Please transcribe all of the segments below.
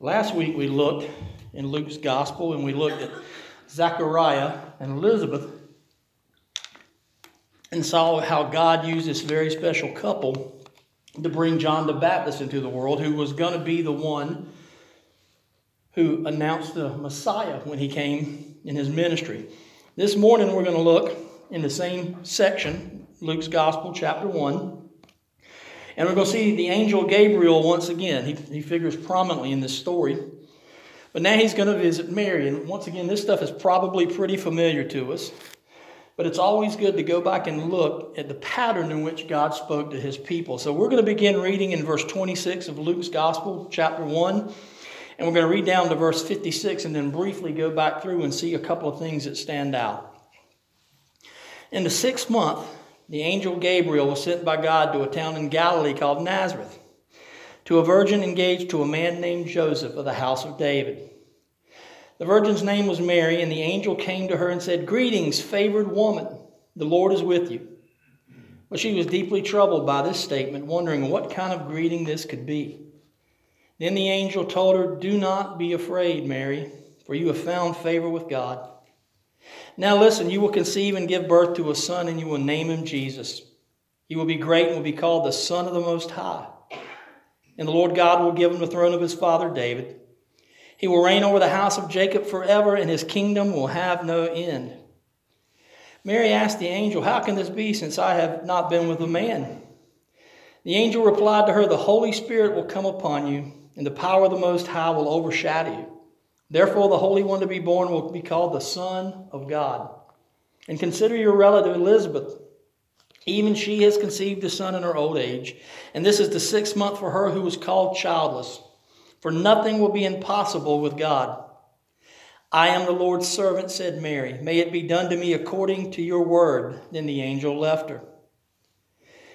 Last week we looked in Luke's gospel and we looked at Zechariah and Elizabeth and saw how God used this very special couple to bring John the Baptist into the world, who was going to be the one who announced the Messiah when he came in his ministry. This morning we're going to look in the same section, Luke's Gospel, chapter 1. And we're going to see the angel Gabriel once again. He, he figures prominently in this story. But now he's going to visit Mary. And once again, this stuff is probably pretty familiar to us. But it's always good to go back and look at the pattern in which God spoke to his people. So we're going to begin reading in verse 26 of Luke's Gospel, chapter 1. And we're going to read down to verse 56 and then briefly go back through and see a couple of things that stand out. In the sixth month, the angel Gabriel was sent by God to a town in Galilee called Nazareth, to a virgin engaged to a man named Joseph of the house of David. The virgin's name was Mary, and the angel came to her and said, Greetings, favored woman, the Lord is with you. But she was deeply troubled by this statement, wondering what kind of greeting this could be. Then the angel told her, Do not be afraid, Mary, for you have found favor with God. Now listen, you will conceive and give birth to a son, and you will name him Jesus. He will be great and will be called the Son of the Most High. And the Lord God will give him the throne of his father David. He will reign over the house of Jacob forever, and his kingdom will have no end. Mary asked the angel, How can this be, since I have not been with a man? The angel replied to her, The Holy Spirit will come upon you, and the power of the Most High will overshadow you. Therefore, the Holy One to be born will be called the Son of God. And consider your relative Elizabeth. Even she has conceived a son in her old age, and this is the sixth month for her who was called childless. For nothing will be impossible with God. I am the Lord's servant, said Mary. May it be done to me according to your word. Then the angel left her.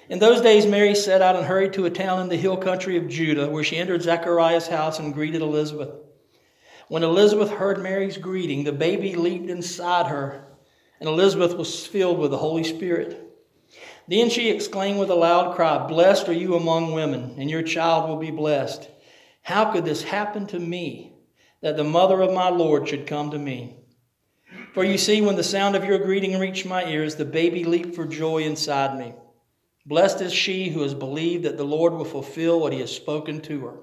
In those days, Mary set out and hurried to a town in the hill country of Judah, where she entered Zechariah's house and greeted Elizabeth. When Elizabeth heard Mary's greeting, the baby leaped inside her, and Elizabeth was filled with the Holy Spirit. Then she exclaimed with a loud cry, Blessed are you among women, and your child will be blessed. How could this happen to me, that the mother of my Lord should come to me? For you see, when the sound of your greeting reached my ears, the baby leaped for joy inside me. Blessed is she who has believed that the Lord will fulfill what he has spoken to her.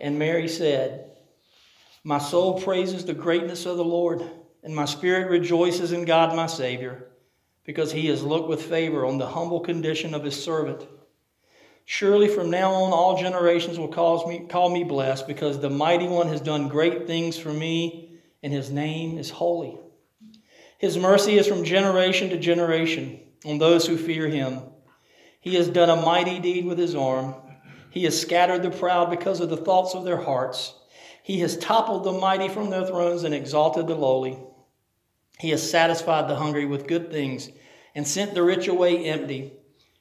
And Mary said, my soul praises the greatness of the Lord, and my spirit rejoices in God my Savior, because he has looked with favor on the humble condition of his servant. Surely from now on all generations will call me, call me blessed, because the mighty one has done great things for me, and his name is holy. His mercy is from generation to generation on those who fear him. He has done a mighty deed with his arm. He has scattered the proud because of the thoughts of their hearts. He has toppled the mighty from their thrones and exalted the lowly. He has satisfied the hungry with good things and sent the rich away empty.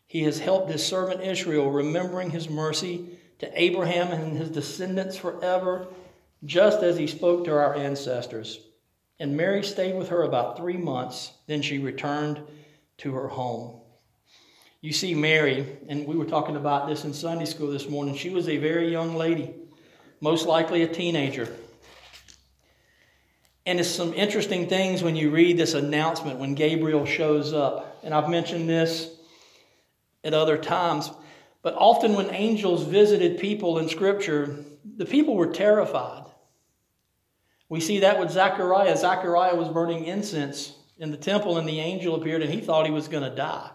He has helped his servant Israel, remembering his mercy to Abraham and his descendants forever, just as he spoke to our ancestors. And Mary stayed with her about three months. Then she returned to her home. You see, Mary, and we were talking about this in Sunday school this morning, she was a very young lady most likely a teenager. And it's some interesting things when you read this announcement when Gabriel shows up. And I've mentioned this at other times, but often when angels visited people in Scripture, the people were terrified. We see that with Zechariah. Zechariah was burning incense in the temple, and the angel appeared, and he thought he was going to die.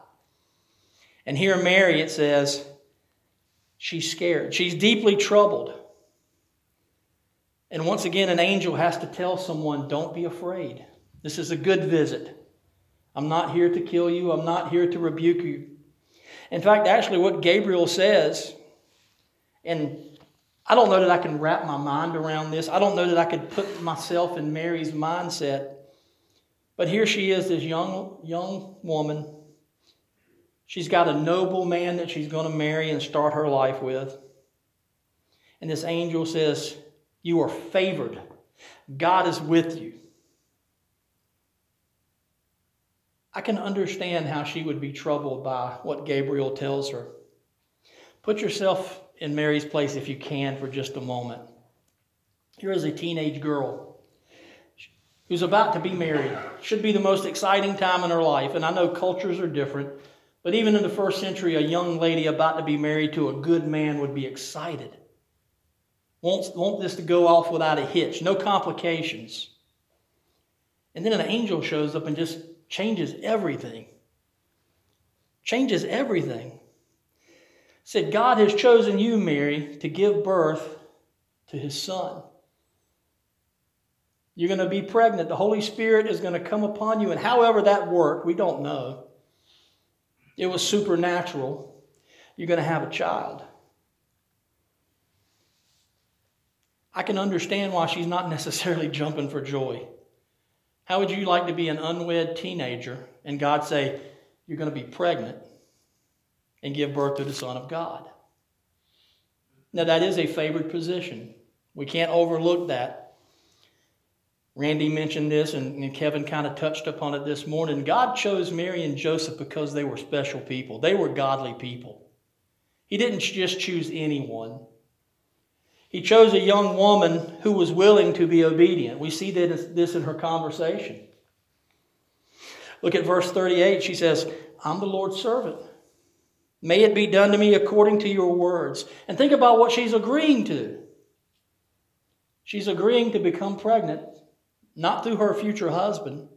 And here, Mary, it says, she's scared. She's deeply troubled. And once again, an angel has to tell someone, don't be afraid. This is a good visit. I'm not here to kill you, I'm not here to rebuke you. In fact, actually, what Gabriel says, and I don't know that I can wrap my mind around this, I don't know that I could put myself in Mary's mindset. But here she is, this young, young woman. She's got a noble man that she's going to marry and start her life with. And this angel says, you are favored. God is with you. I can understand how she would be troubled by what Gabriel tells her. Put yourself in Mary's place if you can for just a moment. Here is a teenage girl who's about to be married. Should be the most exciting time in her life. And I know cultures are different, but even in the first century, a young lady about to be married to a good man would be excited. Want, want this to go off without a hitch, no complications. And then an angel shows up and just changes everything. Changes everything. Said, God has chosen you, Mary, to give birth to his son. You're going to be pregnant. The Holy Spirit is going to come upon you. And however that worked, we don't know. It was supernatural. You're going to have a child. I can understand why she's not necessarily jumping for joy. How would you like to be an unwed teenager and God say, You're going to be pregnant and give birth to the Son of God? Now, that is a favored position. We can't overlook that. Randy mentioned this, and Kevin kind of touched upon it this morning. God chose Mary and Joseph because they were special people, they were godly people. He didn't just choose anyone. He chose a young woman who was willing to be obedient. We see this in her conversation. Look at verse 38. She says, I'm the Lord's servant. May it be done to me according to your words. And think about what she's agreeing to. She's agreeing to become pregnant, not through her future husband.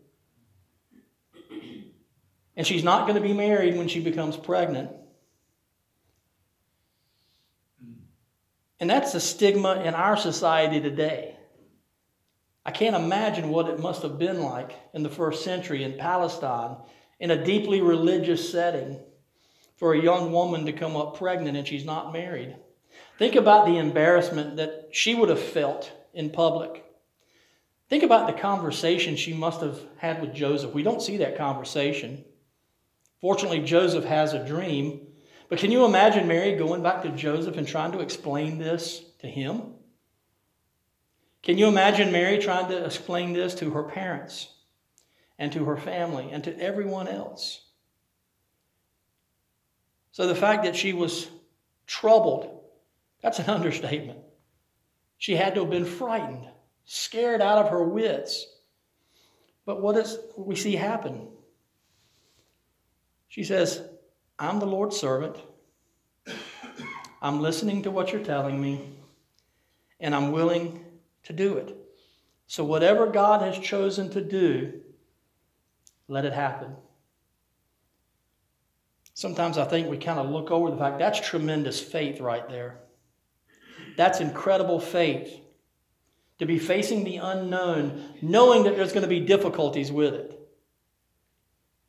And she's not going to be married when she becomes pregnant. And that's the stigma in our society today. I can't imagine what it must have been like in the first century in Palestine in a deeply religious setting for a young woman to come up pregnant and she's not married. Think about the embarrassment that she would have felt in public. Think about the conversation she must have had with Joseph. We don't see that conversation. Fortunately, Joseph has a dream but can you imagine Mary going back to Joseph and trying to explain this to him? Can you imagine Mary trying to explain this to her parents and to her family and to everyone else? So the fact that she was troubled, that's an understatement. She had to have been frightened, scared out of her wits. But what does we see happen? She says, I'm the Lord's servant. I'm listening to what you're telling me, and I'm willing to do it. So, whatever God has chosen to do, let it happen. Sometimes I think we kind of look over the fact that's tremendous faith right there. That's incredible faith to be facing the unknown, knowing that there's going to be difficulties with it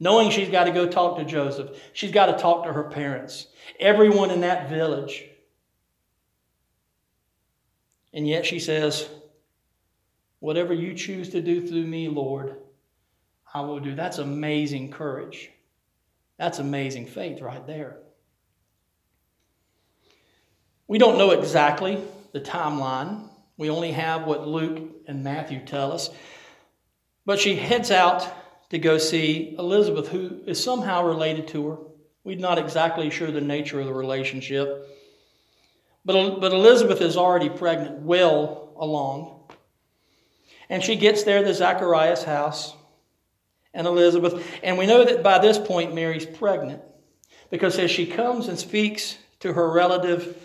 knowing she's got to go talk to Joseph. She's got to talk to her parents, everyone in that village. And yet she says, Whatever you choose to do through me, Lord, I will do. That's amazing courage. That's amazing faith right there. We don't know exactly the timeline. We only have what Luke and Matthew tell us. But she heads out to go see Elizabeth, who is somehow related to her. We're not exactly sure the nature of the relationship. But, but Elizabeth is already pregnant, well along. And she gets there to Zacharias' house and Elizabeth. And we know that by this point, Mary's pregnant. Because as she comes and speaks to her relative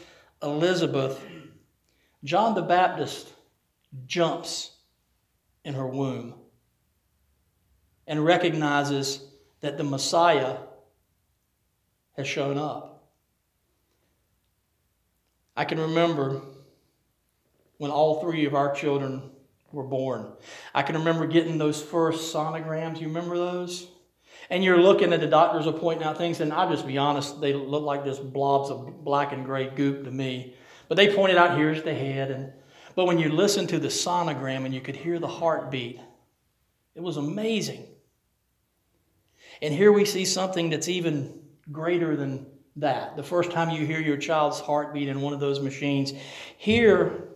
Elizabeth, John the Baptist jumps in her womb and recognizes that the Messiah has shown up. I can remember when all three of our children were born. I can remember getting those first sonograms. You remember those? And you're looking at the doctors are pointing out things, and I'll just be honest, they look like just blobs of black and gray goop to me. But they pointed out here's the head, and but when you listen to the sonogram and you could hear the heartbeat, it was amazing. And here we see something that's even greater than that. The first time you hear your child's heartbeat in one of those machines. Here,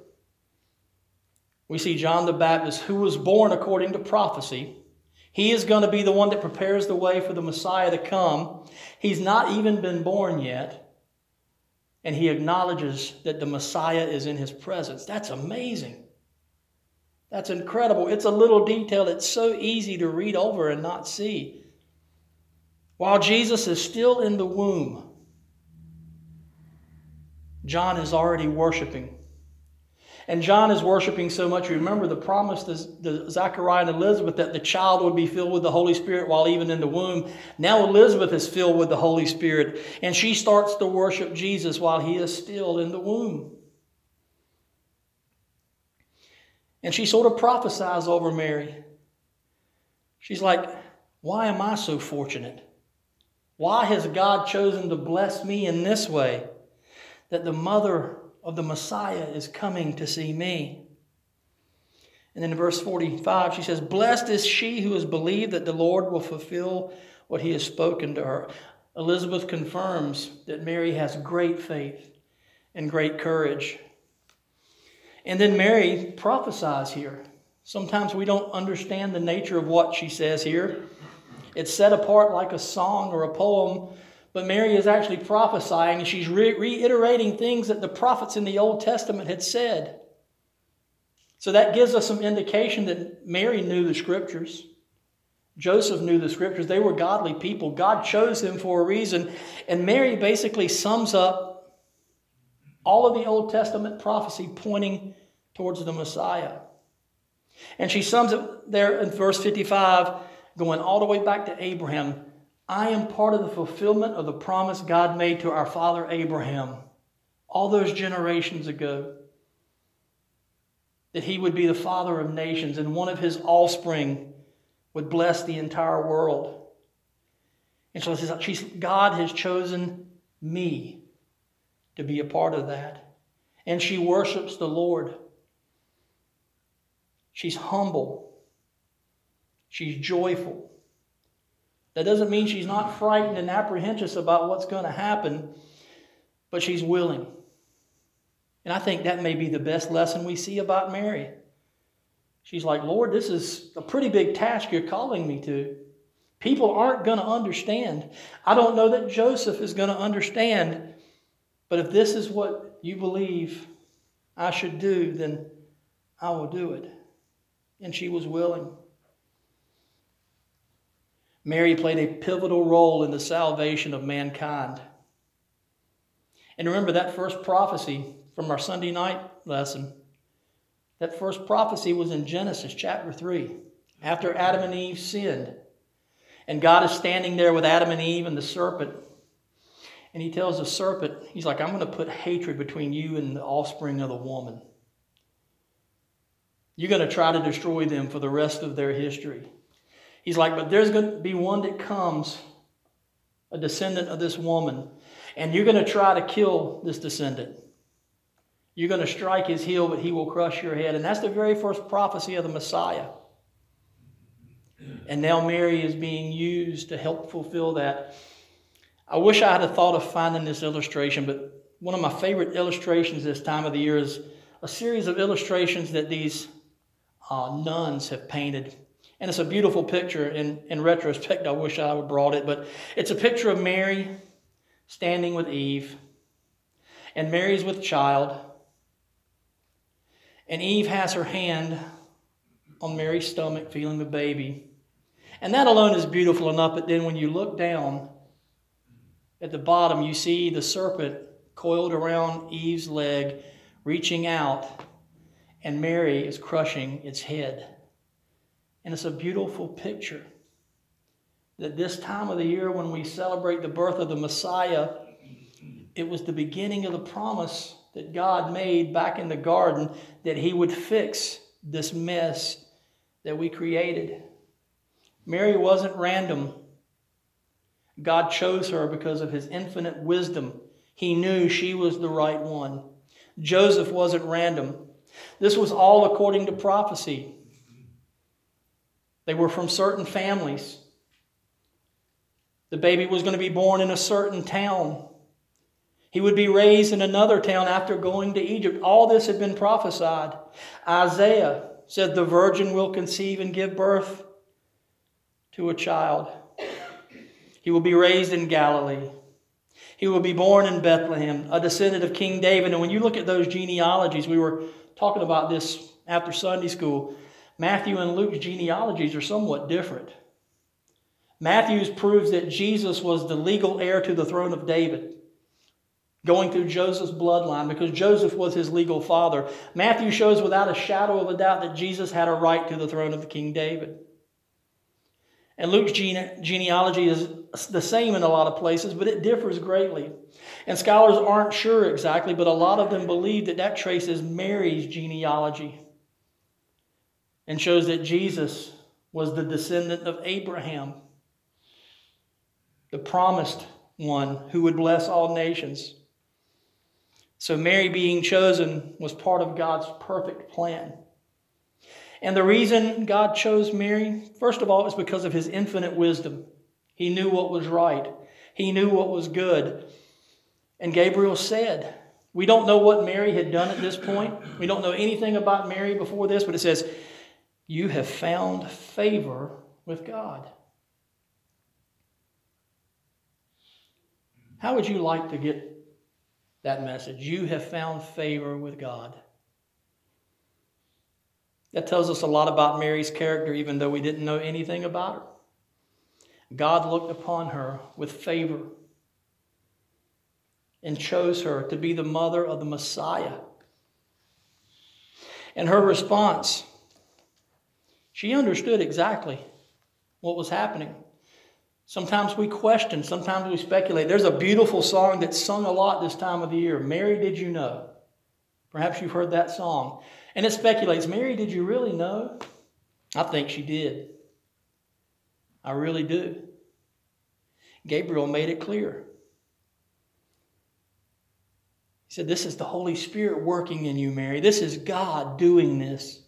we see John the Baptist, who was born according to prophecy. He is going to be the one that prepares the way for the Messiah to come. He's not even been born yet. And he acknowledges that the Messiah is in his presence. That's amazing. That's incredible. It's a little detail that's so easy to read over and not see. While Jesus is still in the womb, John is already worshiping. And John is worshiping so much. Remember the promise to Zachariah and Elizabeth that the child would be filled with the Holy Spirit while even in the womb. Now Elizabeth is filled with the Holy Spirit, and she starts to worship Jesus while he is still in the womb. And she sort of prophesies over Mary. She's like, Why am I so fortunate? Why has God chosen to bless me in this way? That the mother of the Messiah is coming to see me. And then in verse 45, she says, Blessed is she who has believed that the Lord will fulfill what he has spoken to her. Elizabeth confirms that Mary has great faith and great courage. And then Mary prophesies here. Sometimes we don't understand the nature of what she says here. It's set apart like a song or a poem, but Mary is actually prophesying and she's re- reiterating things that the prophets in the Old Testament had said. So that gives us some indication that Mary knew the scriptures. Joseph knew the scriptures. They were godly people. God chose them for a reason. And Mary basically sums up all of the Old Testament prophecy pointing towards the Messiah. And she sums it there in verse 55, going all the way back to Abraham. I am part of the fulfillment of the promise God made to our father Abraham all those generations ago that he would be the father of nations and one of his offspring would bless the entire world. And so she says, God has chosen me to be a part of that. And she worships the Lord. She's humble. She's joyful. That doesn't mean she's not frightened and apprehensive about what's going to happen, but she's willing. And I think that may be the best lesson we see about Mary. She's like, Lord, this is a pretty big task you're calling me to. People aren't going to understand. I don't know that Joseph is going to understand, but if this is what you believe I should do, then I will do it. And she was willing. Mary played a pivotal role in the salvation of mankind. And remember that first prophecy from our Sunday night lesson. That first prophecy was in Genesis chapter 3, after Adam and Eve sinned. And God is standing there with Adam and Eve and the serpent. And he tells the serpent, He's like, I'm going to put hatred between you and the offspring of the woman. You're going to try to destroy them for the rest of their history. He's like, but there's going to be one that comes, a descendant of this woman, and you're going to try to kill this descendant. You're going to strike his heel, but he will crush your head. And that's the very first prophecy of the Messiah. And now Mary is being used to help fulfill that. I wish I had thought of finding this illustration, but one of my favorite illustrations this time of the year is a series of illustrations that these uh, nuns have painted and it's a beautiful picture. In, in retrospect, I wish I would brought it, but it's a picture of Mary standing with Eve, and Mary's with child. And Eve has her hand on Mary's stomach, feeling the baby. And that alone is beautiful enough, but then when you look down at the bottom, you see the serpent coiled around Eve's leg, reaching out, and Mary is crushing its head. And it's a beautiful picture that this time of the year when we celebrate the birth of the Messiah, it was the beginning of the promise that God made back in the garden that He would fix this mess that we created. Mary wasn't random. God chose her because of His infinite wisdom. He knew she was the right one. Joseph wasn't random. This was all according to prophecy. They were from certain families. The baby was going to be born in a certain town. He would be raised in another town after going to Egypt. All this had been prophesied. Isaiah said, The virgin will conceive and give birth to a child. He will be raised in Galilee. He will be born in Bethlehem, a descendant of King David. And when you look at those genealogies, we were talking about this after Sunday school. Matthew and Luke's genealogies are somewhat different. Matthew's proves that Jesus was the legal heir to the throne of David, going through Joseph's bloodline because Joseph was his legal father. Matthew shows without a shadow of a doubt that Jesus had a right to the throne of King David. And Luke's gene- genealogy is the same in a lot of places, but it differs greatly. And scholars aren't sure exactly, but a lot of them believe that that traces Mary's genealogy and shows that Jesus was the descendant of Abraham, the promised one who would bless all nations. So, Mary being chosen was part of God's perfect plan. And the reason God chose Mary, first of all, is because of his infinite wisdom. He knew what was right, he knew what was good. And Gabriel said, We don't know what Mary had done at this point. We don't know anything about Mary before this, but it says, You have found favor with God. How would you like to get that message? You have found favor with God. That tells us a lot about Mary's character, even though we didn't know anything about her. God looked upon her with favor and chose her to be the mother of the Messiah. And her response, she understood exactly what was happening. Sometimes we question, sometimes we speculate. There's a beautiful song that's sung a lot this time of the year Mary, did you know? Perhaps you've heard that song. And it speculates Mary, did you really know? I think she did. I really do. Gabriel made it clear. He said, This is the Holy Spirit working in you, Mary. This is God doing this.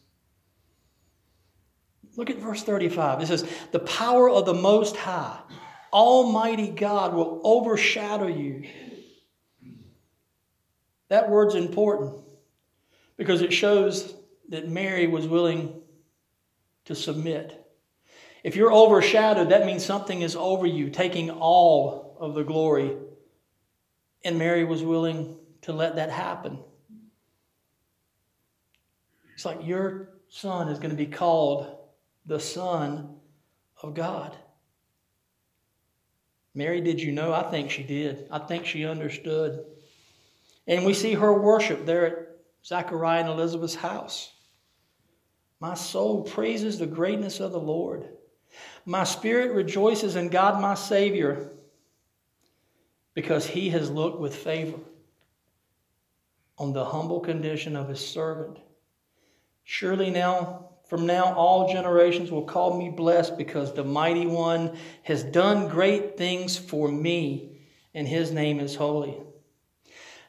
Look at verse 35. It says, The power of the Most High, Almighty God, will overshadow you. That word's important because it shows that Mary was willing to submit. If you're overshadowed, that means something is over you, taking all of the glory. And Mary was willing to let that happen. It's like your son is going to be called the Son of God. Mary, did you know? I think she did. I think she understood. And we see her worship there at Zachariah and Elizabeth's house. My soul praises the greatness of the Lord. My spirit rejoices in God my Savior because he has looked with favor on the humble condition of his servant. Surely now, from now, all generations will call me blessed because the mighty one has done great things for me, and his name is holy.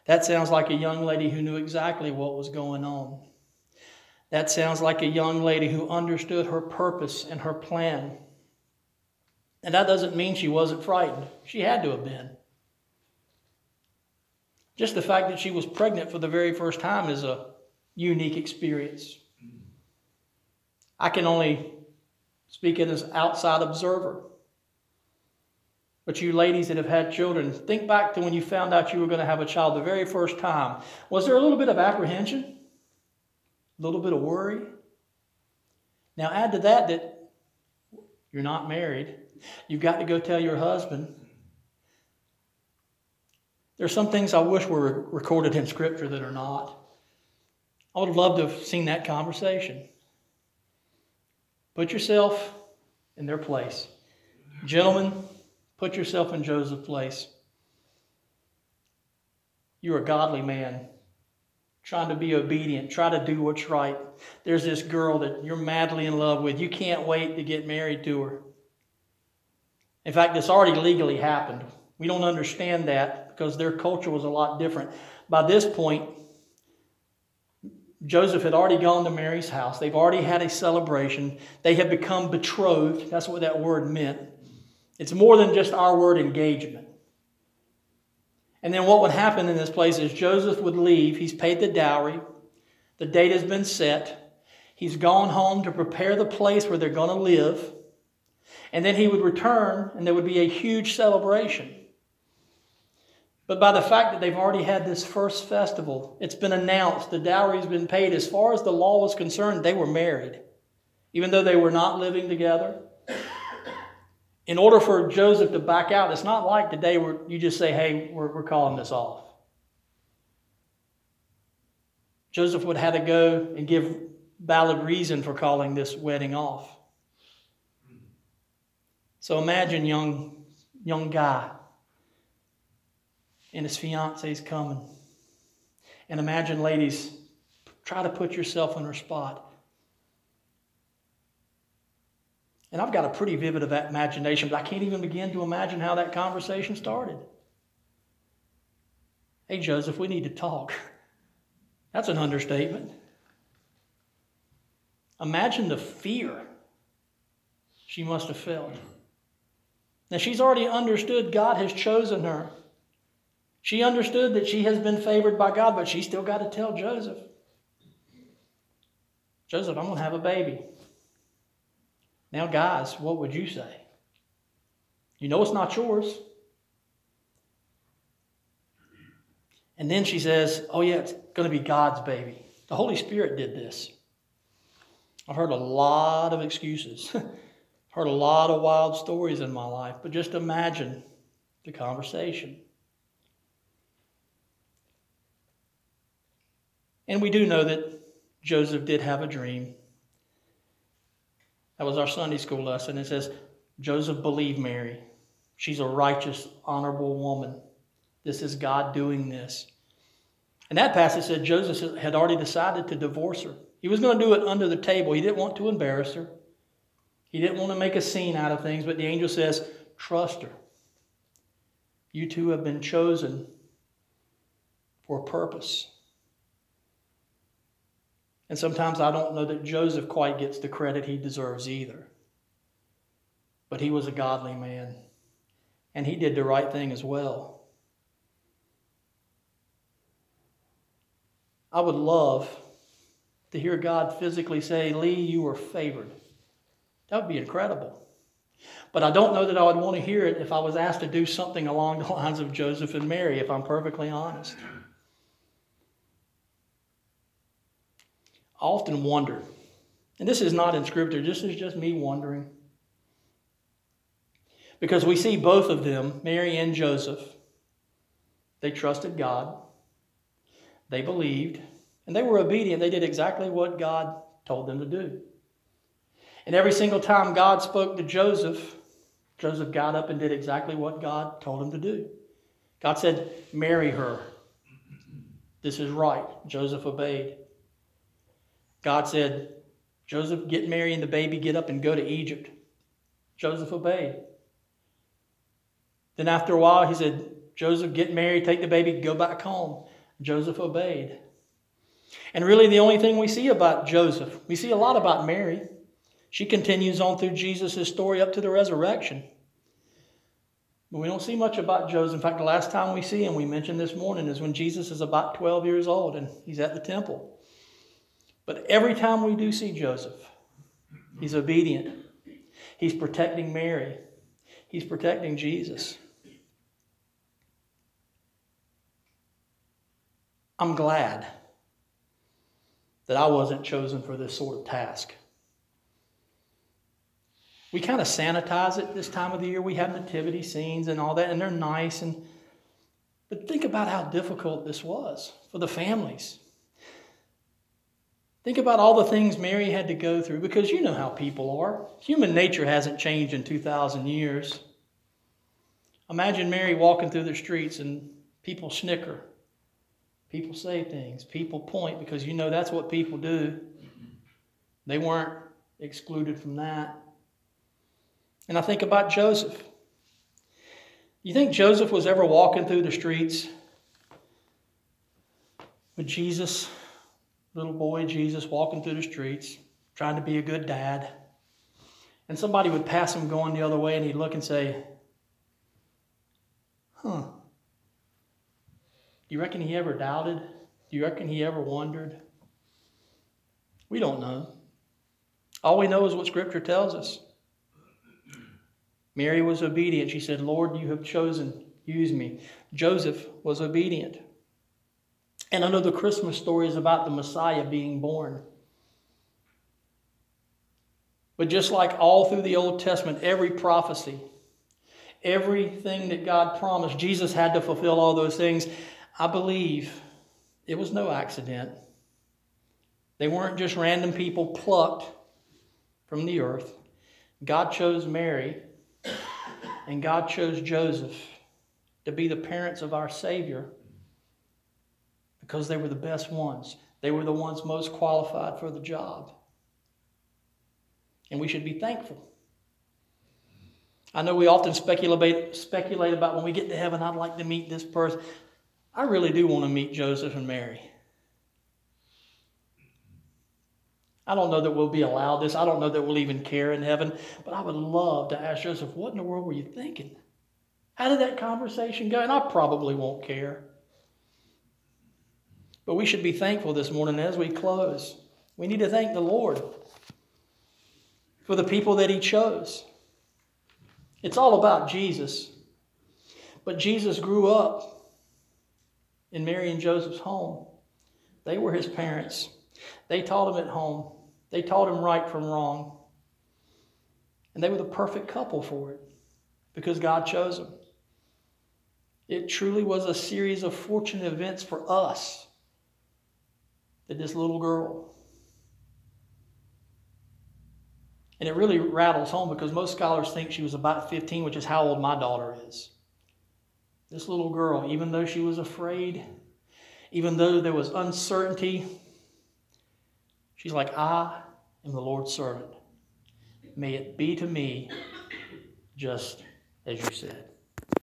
That sounds like a young lady who knew exactly what was going on. That sounds like a young lady who understood her purpose and her plan. And that doesn't mean she wasn't frightened. She had to have been. Just the fact that she was pregnant for the very first time is a unique experience. I can only speak as an outside observer. But you ladies that have had children, think back to when you found out you were going to have a child the very first time. Was there a little bit of apprehension? A little bit of worry? Now add to that that you're not married. You've got to go tell your husband. There's some things I wish were recorded in Scripture that are not. I would have loved to have seen that conversation. Put yourself in their place. Gentlemen, Put yourself in Joseph's place. You're a godly man, trying to be obedient, try to do what's right. There's this girl that you're madly in love with. You can't wait to get married to her. In fact, this already legally happened. We don't understand that because their culture was a lot different. By this point, Joseph had already gone to Mary's house. They've already had a celebration. They have become betrothed. That's what that word meant. It's more than just our word engagement. And then what would happen in this place is Joseph would leave. He's paid the dowry. The date has been set. He's gone home to prepare the place where they're going to live. And then he would return, and there would be a huge celebration. But by the fact that they've already had this first festival. It's been announced, the dowry's been paid. As far as the law was concerned, they were married, even though they were not living together. In order for Joseph to back out, it's not like today where you just say, hey, we're, we're calling this off. Joseph would have to go and give valid reason for calling this wedding off. So imagine young young guy and his fiance's coming. And imagine, ladies, try to put yourself in her spot. And I've got a pretty vivid imagination, but I can't even begin to imagine how that conversation started. Hey, Joseph, we need to talk. That's an understatement. Imagine the fear she must have felt. Now, she's already understood God has chosen her. She understood that she has been favored by God, but she still got to tell Joseph Joseph, I'm going to have a baby. Now, guys, what would you say? You know it's not yours. And then she says, Oh, yeah, it's going to be God's baby. The Holy Spirit did this. I've heard a lot of excuses. Heard a lot of wild stories in my life, but just imagine the conversation. And we do know that Joseph did have a dream. That was our Sunday school lesson. It says, Joseph believed Mary. She's a righteous, honorable woman. This is God doing this. And that passage said Joseph had already decided to divorce her. He was going to do it under the table. He didn't want to embarrass her. He didn't want to make a scene out of things, but the angel says, Trust her. You two have been chosen for a purpose. And sometimes I don't know that Joseph quite gets the credit he deserves either. But he was a godly man, and he did the right thing as well. I would love to hear God physically say, Lee, you were favored. That would be incredible. But I don't know that I would want to hear it if I was asked to do something along the lines of Joseph and Mary, if I'm perfectly honest. Often wonder, and this is not in Scripture, this is just me wondering. Because we see both of them, Mary and Joseph, they trusted God, they believed, and they were obedient. They did exactly what God told them to do. And every single time God spoke to Joseph, Joseph got up and did exactly what God told him to do. God said, Marry her. This is right. Joseph obeyed. God said, Joseph, get Mary and the baby, get up and go to Egypt. Joseph obeyed. Then after a while, he said, Joseph, get Mary, take the baby, go back home. Joseph obeyed. And really, the only thing we see about Joseph, we see a lot about Mary. She continues on through Jesus' story up to the resurrection. But we don't see much about Joseph. In fact, the last time we see him, we mentioned this morning, is when Jesus is about 12 years old and he's at the temple. But every time we do see Joseph, he's obedient. He's protecting Mary. He's protecting Jesus. I'm glad that I wasn't chosen for this sort of task. We kind of sanitize it this time of the year. We have nativity scenes and all that, and they're nice. And but think about how difficult this was for the families. Think about all the things Mary had to go through because you know how people are. Human nature hasn't changed in 2,000 years. Imagine Mary walking through the streets and people snicker. People say things. People point because you know that's what people do. They weren't excluded from that. And I think about Joseph. You think Joseph was ever walking through the streets with Jesus, little boy Jesus, walking through the streets, trying to be a good dad? And somebody would pass him going the other way, and he'd look and say, Huh. Do you reckon he ever doubted? Do you reckon he ever wondered? We don't know. All we know is what Scripture tells us. Mary was obedient. She said, Lord, you have chosen use me. Joseph was obedient. And I know the Christmas story is about the Messiah being born. But just like all through the Old Testament, every prophecy, everything that God promised, Jesus had to fulfill all those things. I believe it was no accident. They weren't just random people plucked from the earth. God chose Mary and God chose Joseph to be the parents of our Savior because they were the best ones. They were the ones most qualified for the job. And we should be thankful. I know we often speculate, speculate about when we get to heaven, I'd like to meet this person. I really do want to meet Joseph and Mary. I don't know that we'll be allowed this. I don't know that we'll even care in heaven, but I would love to ask Joseph, what in the world were you thinking? How did that conversation go? And I probably won't care. But we should be thankful this morning as we close. We need to thank the Lord for the people that He chose. It's all about Jesus. But Jesus grew up in Mary and Joseph's home. They were his parents. They taught him at home. They taught him right from wrong. And they were the perfect couple for it because God chose them. It truly was a series of fortunate events for us that this little girl. And it really rattles home because most scholars think she was about 15, which is how old my daughter is. This little girl, even though she was afraid, even though there was uncertainty, she's like, I am the Lord's servant. May it be to me just as you said.